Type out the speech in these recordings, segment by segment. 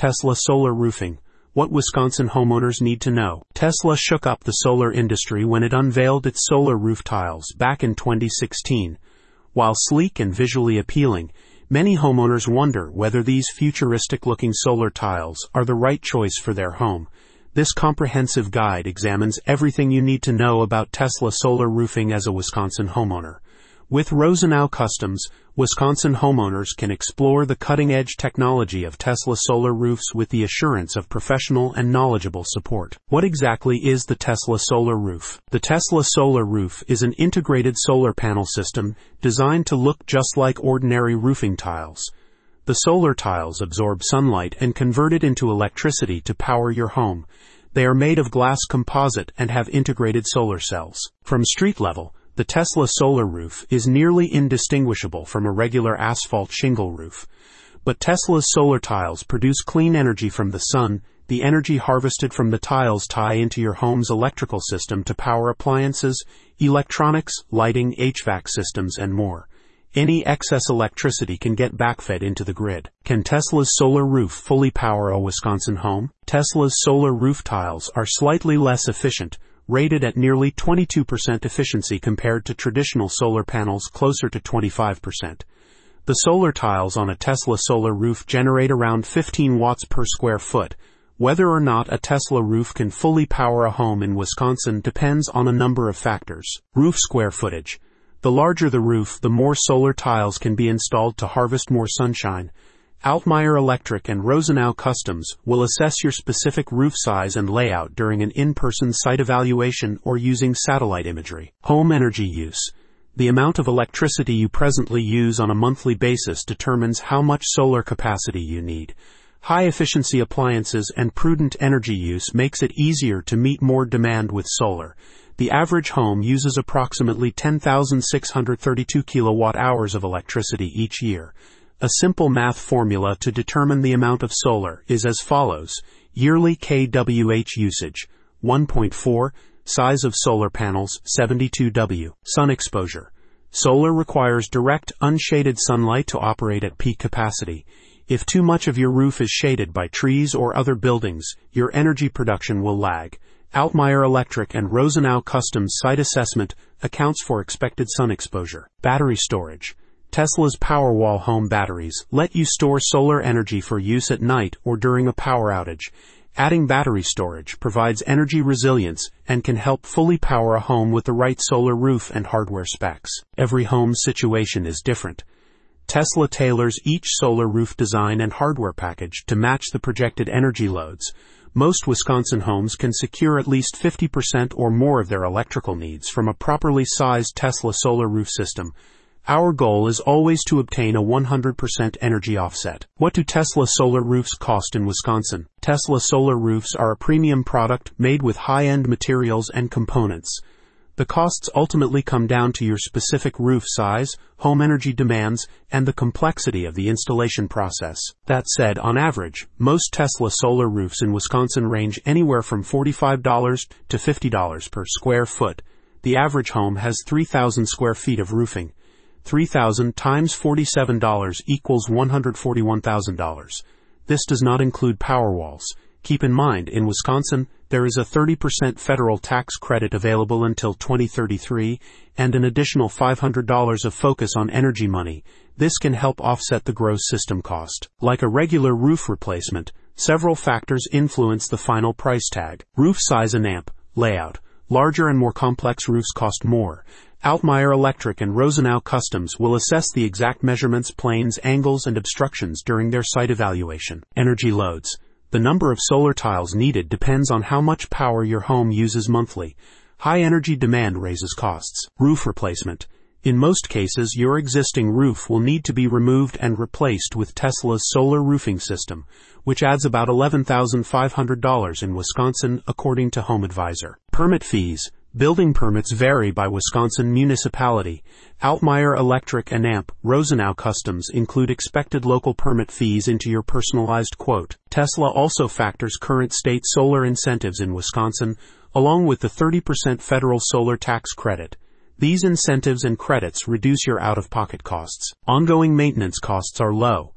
Tesla Solar Roofing. What Wisconsin homeowners need to know. Tesla shook up the solar industry when it unveiled its solar roof tiles back in 2016. While sleek and visually appealing, many homeowners wonder whether these futuristic looking solar tiles are the right choice for their home. This comprehensive guide examines everything you need to know about Tesla solar roofing as a Wisconsin homeowner. With Rosenow Customs, Wisconsin homeowners can explore the cutting edge technology of Tesla solar roofs with the assurance of professional and knowledgeable support. What exactly is the Tesla solar roof? The Tesla solar roof is an integrated solar panel system designed to look just like ordinary roofing tiles. The solar tiles absorb sunlight and convert it into electricity to power your home. They are made of glass composite and have integrated solar cells. From street level, the Tesla solar roof is nearly indistinguishable from a regular asphalt shingle roof. But Tesla's solar tiles produce clean energy from the sun. The energy harvested from the tiles tie into your home's electrical system to power appliances, electronics, lighting, HVAC systems, and more. Any excess electricity can get backfed into the grid. Can Tesla's solar roof fully power a Wisconsin home? Tesla's solar roof tiles are slightly less efficient, rated at nearly 22% efficiency compared to traditional solar panels closer to 25%. The solar tiles on a Tesla solar roof generate around 15 watts per square foot. Whether or not a Tesla roof can fully power a home in Wisconsin depends on a number of factors. Roof square footage. The larger the roof, the more solar tiles can be installed to harvest more sunshine. Altmeyer Electric and Rosenow Customs will assess your specific roof size and layout during an in-person site evaluation or using satellite imagery. Home energy use. The amount of electricity you presently use on a monthly basis determines how much solar capacity you need. High efficiency appliances and prudent energy use makes it easier to meet more demand with solar. The average home uses approximately 10,632 kilowatt hours of electricity each year. A simple math formula to determine the amount of solar is as follows. Yearly kWh usage, 1.4, size of solar panels, 72W, sun exposure. Solar requires direct, unshaded sunlight to operate at peak capacity. If too much of your roof is shaded by trees or other buildings, your energy production will lag. Altmeyer Electric and Rosenow Customs site assessment accounts for expected sun exposure. Battery storage. Tesla's Powerwall home batteries let you store solar energy for use at night or during a power outage. Adding battery storage provides energy resilience and can help fully power a home with the right solar roof and hardware specs. Every home situation is different. Tesla tailors each solar roof design and hardware package to match the projected energy loads most Wisconsin homes can secure at least 50% or more of their electrical needs from a properly sized Tesla solar roof system. Our goal is always to obtain a 100% energy offset. What do Tesla solar roofs cost in Wisconsin? Tesla solar roofs are a premium product made with high-end materials and components. The costs ultimately come down to your specific roof size, home energy demands, and the complexity of the installation process. That said, on average, most Tesla solar roofs in Wisconsin range anywhere from $45 to $50 per square foot. The average home has 3,000 square feet of roofing. 3,000 times $47 equals $141,000. This does not include power walls. Keep in mind, in Wisconsin, there is a 30% federal tax credit available until 2033 and an additional $500 of focus on energy money. This can help offset the gross system cost. Like a regular roof replacement, several factors influence the final price tag. Roof size and amp, layout. Larger and more complex roofs cost more. Altmeyer Electric and Rosenow Customs will assess the exact measurements, planes, angles, and obstructions during their site evaluation. Energy loads. The number of solar tiles needed depends on how much power your home uses monthly. High energy demand raises costs. Roof replacement. In most cases, your existing roof will need to be removed and replaced with Tesla's solar roofing system, which adds about $11,500 in Wisconsin according to Home Advisor. Permit fees. Building permits vary by Wisconsin municipality. Altmeyer Electric and AMP Rosenow Customs include expected local permit fees into your personalized quote. Tesla also factors current state solar incentives in Wisconsin, along with the 30% federal solar tax credit. These incentives and credits reduce your out-of-pocket costs. Ongoing maintenance costs are low.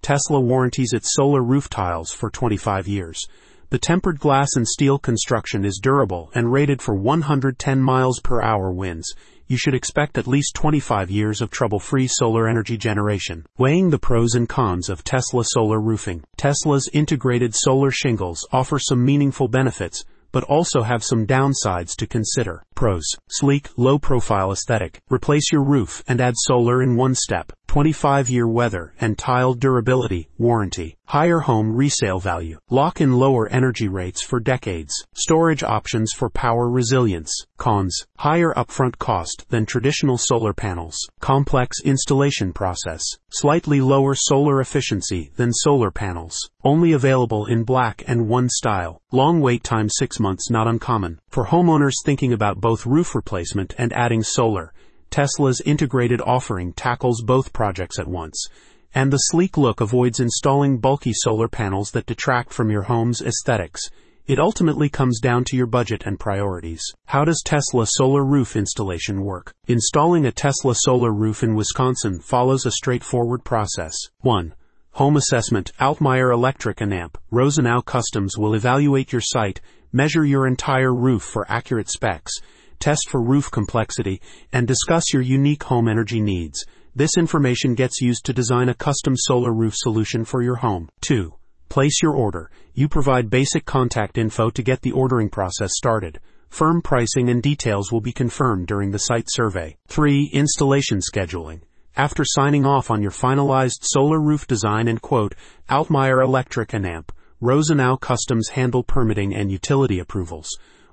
Tesla warranties its solar roof tiles for 25 years. The tempered glass and steel construction is durable and rated for 110 miles per hour winds. You should expect at least 25 years of trouble-free solar energy generation. Weighing the pros and cons of Tesla solar roofing. Tesla's integrated solar shingles offer some meaningful benefits, but also have some downsides to consider. Pros. Sleek, low profile aesthetic. Replace your roof and add solar in one step. 25 year weather and tile durability warranty. Higher home resale value. Lock in lower energy rates for decades. Storage options for power resilience. Cons. Higher upfront cost than traditional solar panels. Complex installation process. Slightly lower solar efficiency than solar panels. Only available in black and one style. Long wait time 6 months not uncommon. For homeowners thinking about both roof replacement and adding solar, Tesla's integrated offering tackles both projects at once, and the sleek look avoids installing bulky solar panels that detract from your home's aesthetics. It ultimately comes down to your budget and priorities. How does Tesla solar roof installation work? Installing a Tesla solar roof in Wisconsin follows a straightforward process. 1. Home assessment. Altmaier Electric and AMP. Rosenow Customs will evaluate your site, measure your entire roof for accurate specs, test for roof complexity, and discuss your unique home energy needs. This information gets used to design a custom solar roof solution for your home. 2. Place your order. You provide basic contact info to get the ordering process started. Firm pricing and details will be confirmed during the site survey. 3. Installation scheduling. After signing off on your finalized solar roof design and quote, Altmaier Electric and AMP, Rosenow Customs handle permitting and utility approvals.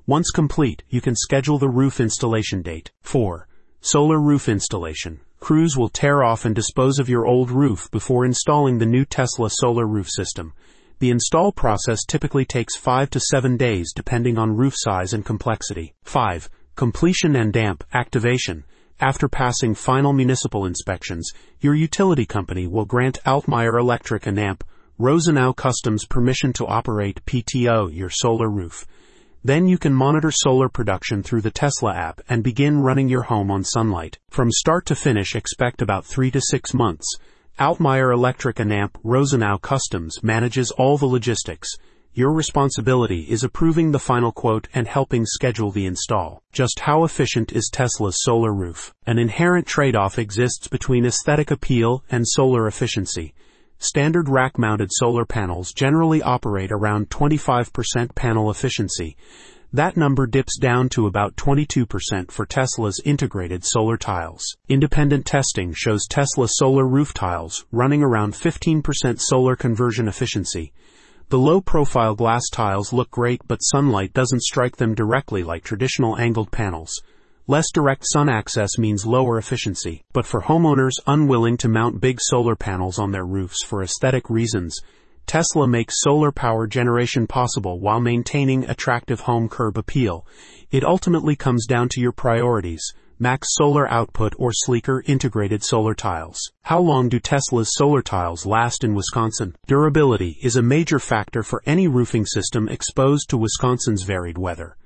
Once complete, you can schedule the roof installation date. 4. Solar roof installation. Crews will tear off and dispose of your old roof before installing the new Tesla solar roof system. The install process typically takes 5 to 7 days depending on roof size and complexity. 5. Completion and AMP activation. After passing final municipal inspections, your utility company will grant Altmaier Electric and AMP Rosenow Customs permission to operate PTO your solar roof. Then you can monitor solar production through the Tesla app and begin running your home on sunlight. From start to finish, expect about three to six months. Altmaier Electric and AMP Rosenow Customs manages all the logistics. Your responsibility is approving the final quote and helping schedule the install. Just how efficient is Tesla's solar roof? An inherent trade-off exists between aesthetic appeal and solar efficiency. Standard rack-mounted solar panels generally operate around 25% panel efficiency. That number dips down to about 22% for Tesla's integrated solar tiles. Independent testing shows Tesla solar roof tiles running around 15% solar conversion efficiency. The low profile glass tiles look great but sunlight doesn't strike them directly like traditional angled panels. Less direct sun access means lower efficiency, but for homeowners unwilling to mount big solar panels on their roofs for aesthetic reasons, Tesla makes solar power generation possible while maintaining attractive home curb appeal. It ultimately comes down to your priorities, max solar output or sleeker integrated solar tiles. How long do Tesla's solar tiles last in Wisconsin? Durability is a major factor for any roofing system exposed to Wisconsin's varied weather.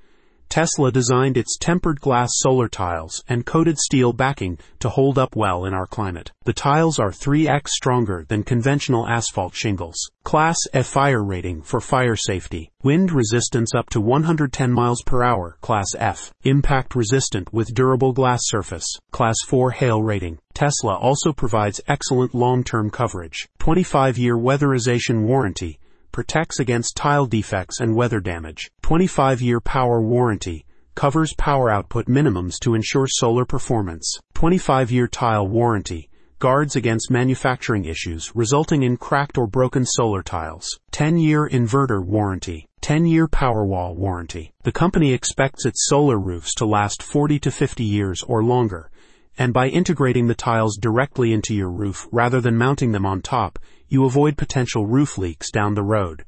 Tesla designed its tempered glass solar tiles and coated steel backing to hold up well in our climate. The tiles are 3x stronger than conventional asphalt shingles. Class F fire rating for fire safety. Wind resistance up to 110 miles per hour, Class F. Impact resistant with durable glass surface, Class 4 hail rating. Tesla also provides excellent long-term coverage. 25-year weatherization warranty protects against tile defects and weather damage. 25 year power warranty covers power output minimums to ensure solar performance. 25 year tile warranty guards against manufacturing issues resulting in cracked or broken solar tiles. 10 year inverter warranty. 10 year Powerwall warranty. The company expects its solar roofs to last 40 to 50 years or longer and by integrating the tiles directly into your roof rather than mounting them on top, you avoid potential roof leaks down the road.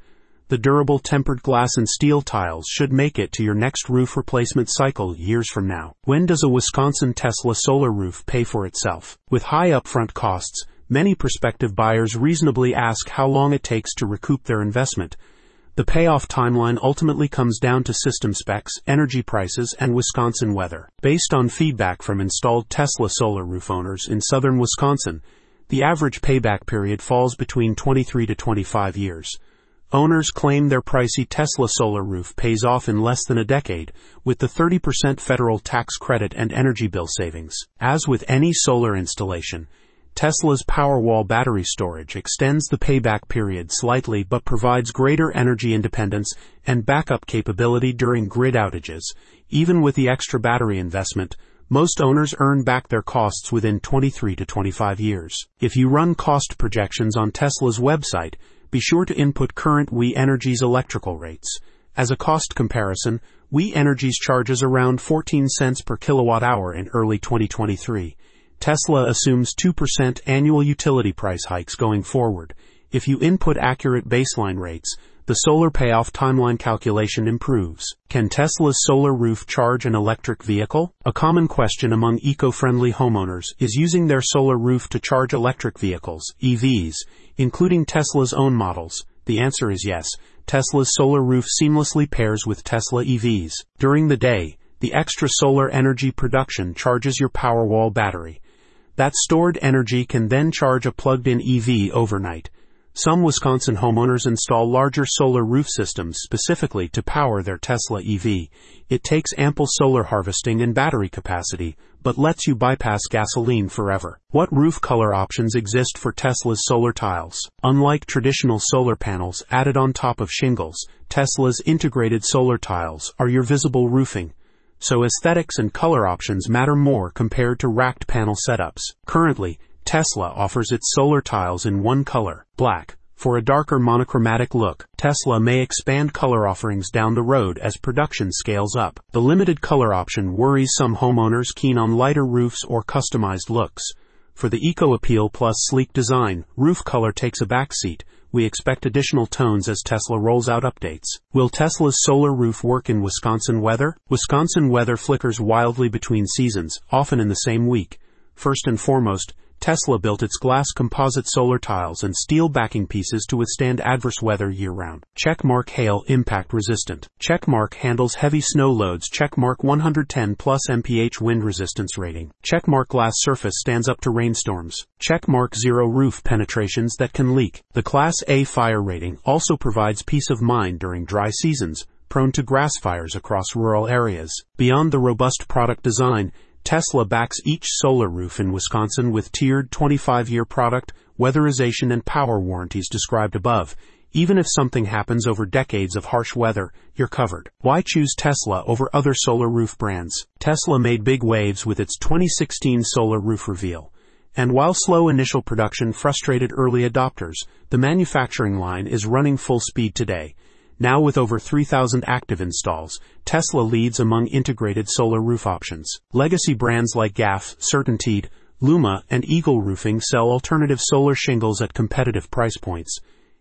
The durable tempered glass and steel tiles should make it to your next roof replacement cycle years from now. When does a Wisconsin Tesla solar roof pay for itself? With high upfront costs, many prospective buyers reasonably ask how long it takes to recoup their investment. The payoff timeline ultimately comes down to system specs, energy prices, and Wisconsin weather. Based on feedback from installed Tesla solar roof owners in southern Wisconsin, The average payback period falls between 23 to 25 years. Owners claim their pricey Tesla solar roof pays off in less than a decade, with the 30% federal tax credit and energy bill savings. As with any solar installation, Tesla's Powerwall battery storage extends the payback period slightly but provides greater energy independence and backup capability during grid outages. Even with the extra battery investment, most owners earn back their costs within 23 to 25 years. If you run cost projections on Tesla's website, be sure to input current We Energies electrical rates. As a cost comparison, We Energies charges around 14 cents per kilowatt hour in early 2023. Tesla assumes 2% annual utility price hikes going forward. If you input accurate baseline rates, the solar payoff timeline calculation improves. Can Tesla's solar roof charge an electric vehicle? A common question among eco-friendly homeowners is using their solar roof to charge electric vehicles, EVs, including Tesla's own models. The answer is yes. Tesla's solar roof seamlessly pairs with Tesla EVs. During the day, the extra solar energy production charges your Powerwall battery. That stored energy can then charge a plugged-in EV overnight. Some Wisconsin homeowners install larger solar roof systems specifically to power their Tesla EV. It takes ample solar harvesting and battery capacity, but lets you bypass gasoline forever. What roof color options exist for Tesla's solar tiles? Unlike traditional solar panels added on top of shingles, Tesla's integrated solar tiles are your visible roofing so aesthetics and color options matter more compared to racked panel setups. Currently, Tesla offers its solar tiles in one color, black. For a darker monochromatic look, Tesla may expand color offerings down the road as production scales up. The limited color option worries some homeowners keen on lighter roofs or customized looks. For the eco appeal plus sleek design, roof color takes a backseat. We expect additional tones as Tesla rolls out updates. Will Tesla's solar roof work in Wisconsin weather? Wisconsin weather flickers wildly between seasons, often in the same week. First and foremost, Tesla built its glass composite solar tiles and steel backing pieces to withstand adverse weather year round. Checkmark hail impact resistant. Checkmark handles heavy snow loads. Checkmark 110 plus mph wind resistance rating. Checkmark glass surface stands up to rainstorms. Checkmark zero roof penetrations that can leak. The Class A fire rating also provides peace of mind during dry seasons prone to grass fires across rural areas. Beyond the robust product design, Tesla backs each solar roof in Wisconsin with tiered 25 year product, weatherization, and power warranties described above. Even if something happens over decades of harsh weather, you're covered. Why choose Tesla over other solar roof brands? Tesla made big waves with its 2016 solar roof reveal. And while slow initial production frustrated early adopters, the manufacturing line is running full speed today. Now with over 3,000 active installs, Tesla leads among integrated solar roof options. Legacy brands like GAF, CertainTeed, Luma, and Eagle Roofing sell alternative solar shingles at competitive price points.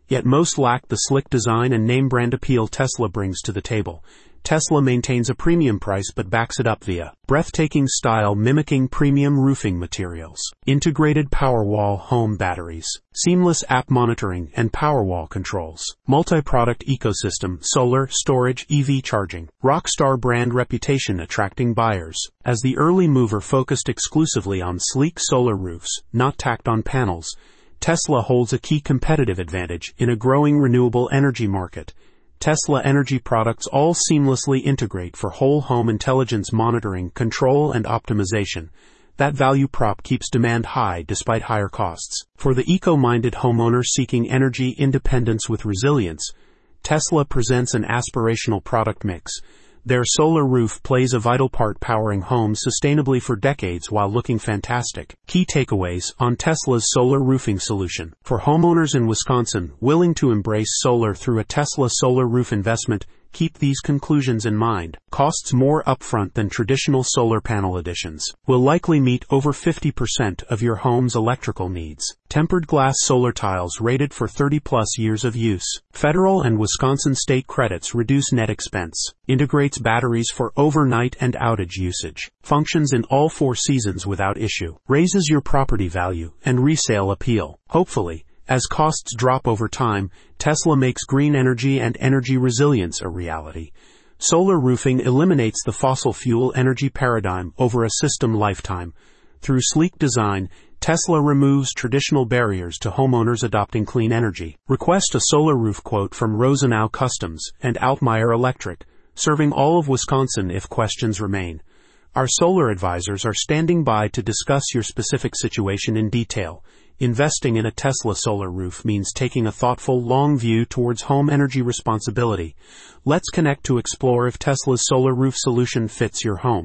Yet most lack the slick design and name brand appeal Tesla brings to the table. Tesla maintains a premium price but backs it up via breathtaking style mimicking premium roofing materials, integrated Powerwall home batteries, seamless app monitoring and Powerwall controls, multi-product ecosystem, solar, storage, EV charging, rockstar brand reputation attracting buyers. As the early mover focused exclusively on sleek solar roofs, not tacked on panels, Tesla holds a key competitive advantage in a growing renewable energy market Tesla energy products all seamlessly integrate for whole home intelligence monitoring, control, and optimization. That value prop keeps demand high despite higher costs. For the eco-minded homeowner seeking energy independence with resilience, Tesla presents an aspirational product mix their solar roof plays a vital part powering homes sustainably for decades while looking fantastic. Key takeaways on Tesla's solar roofing solution. For homeowners in Wisconsin willing to embrace solar through a Tesla solar roof investment, keep these conclusions in mind. Costs more upfront than traditional solar panel additions. Will likely meet over 50% of your home's electrical needs. Tempered glass solar tiles rated for 30 plus years of use. Federal and Wisconsin state credits reduce net expense. Integrates batteries for overnight and outage usage. Functions in all four seasons without issue. Raises your property value and resale appeal. Hopefully, as costs drop over time, Tesla makes green energy and energy resilience a reality. Solar roofing eliminates the fossil fuel energy paradigm over a system lifetime. Through sleek design, Tesla removes traditional barriers to homeowners adopting clean energy. Request a solar roof quote from Rosenow Customs and Altmeyer Electric, serving all of Wisconsin if questions remain. Our solar advisors are standing by to discuss your specific situation in detail. Investing in a Tesla solar roof means taking a thoughtful, long view towards home energy responsibility. Let's connect to explore if Tesla's solar roof solution fits your home.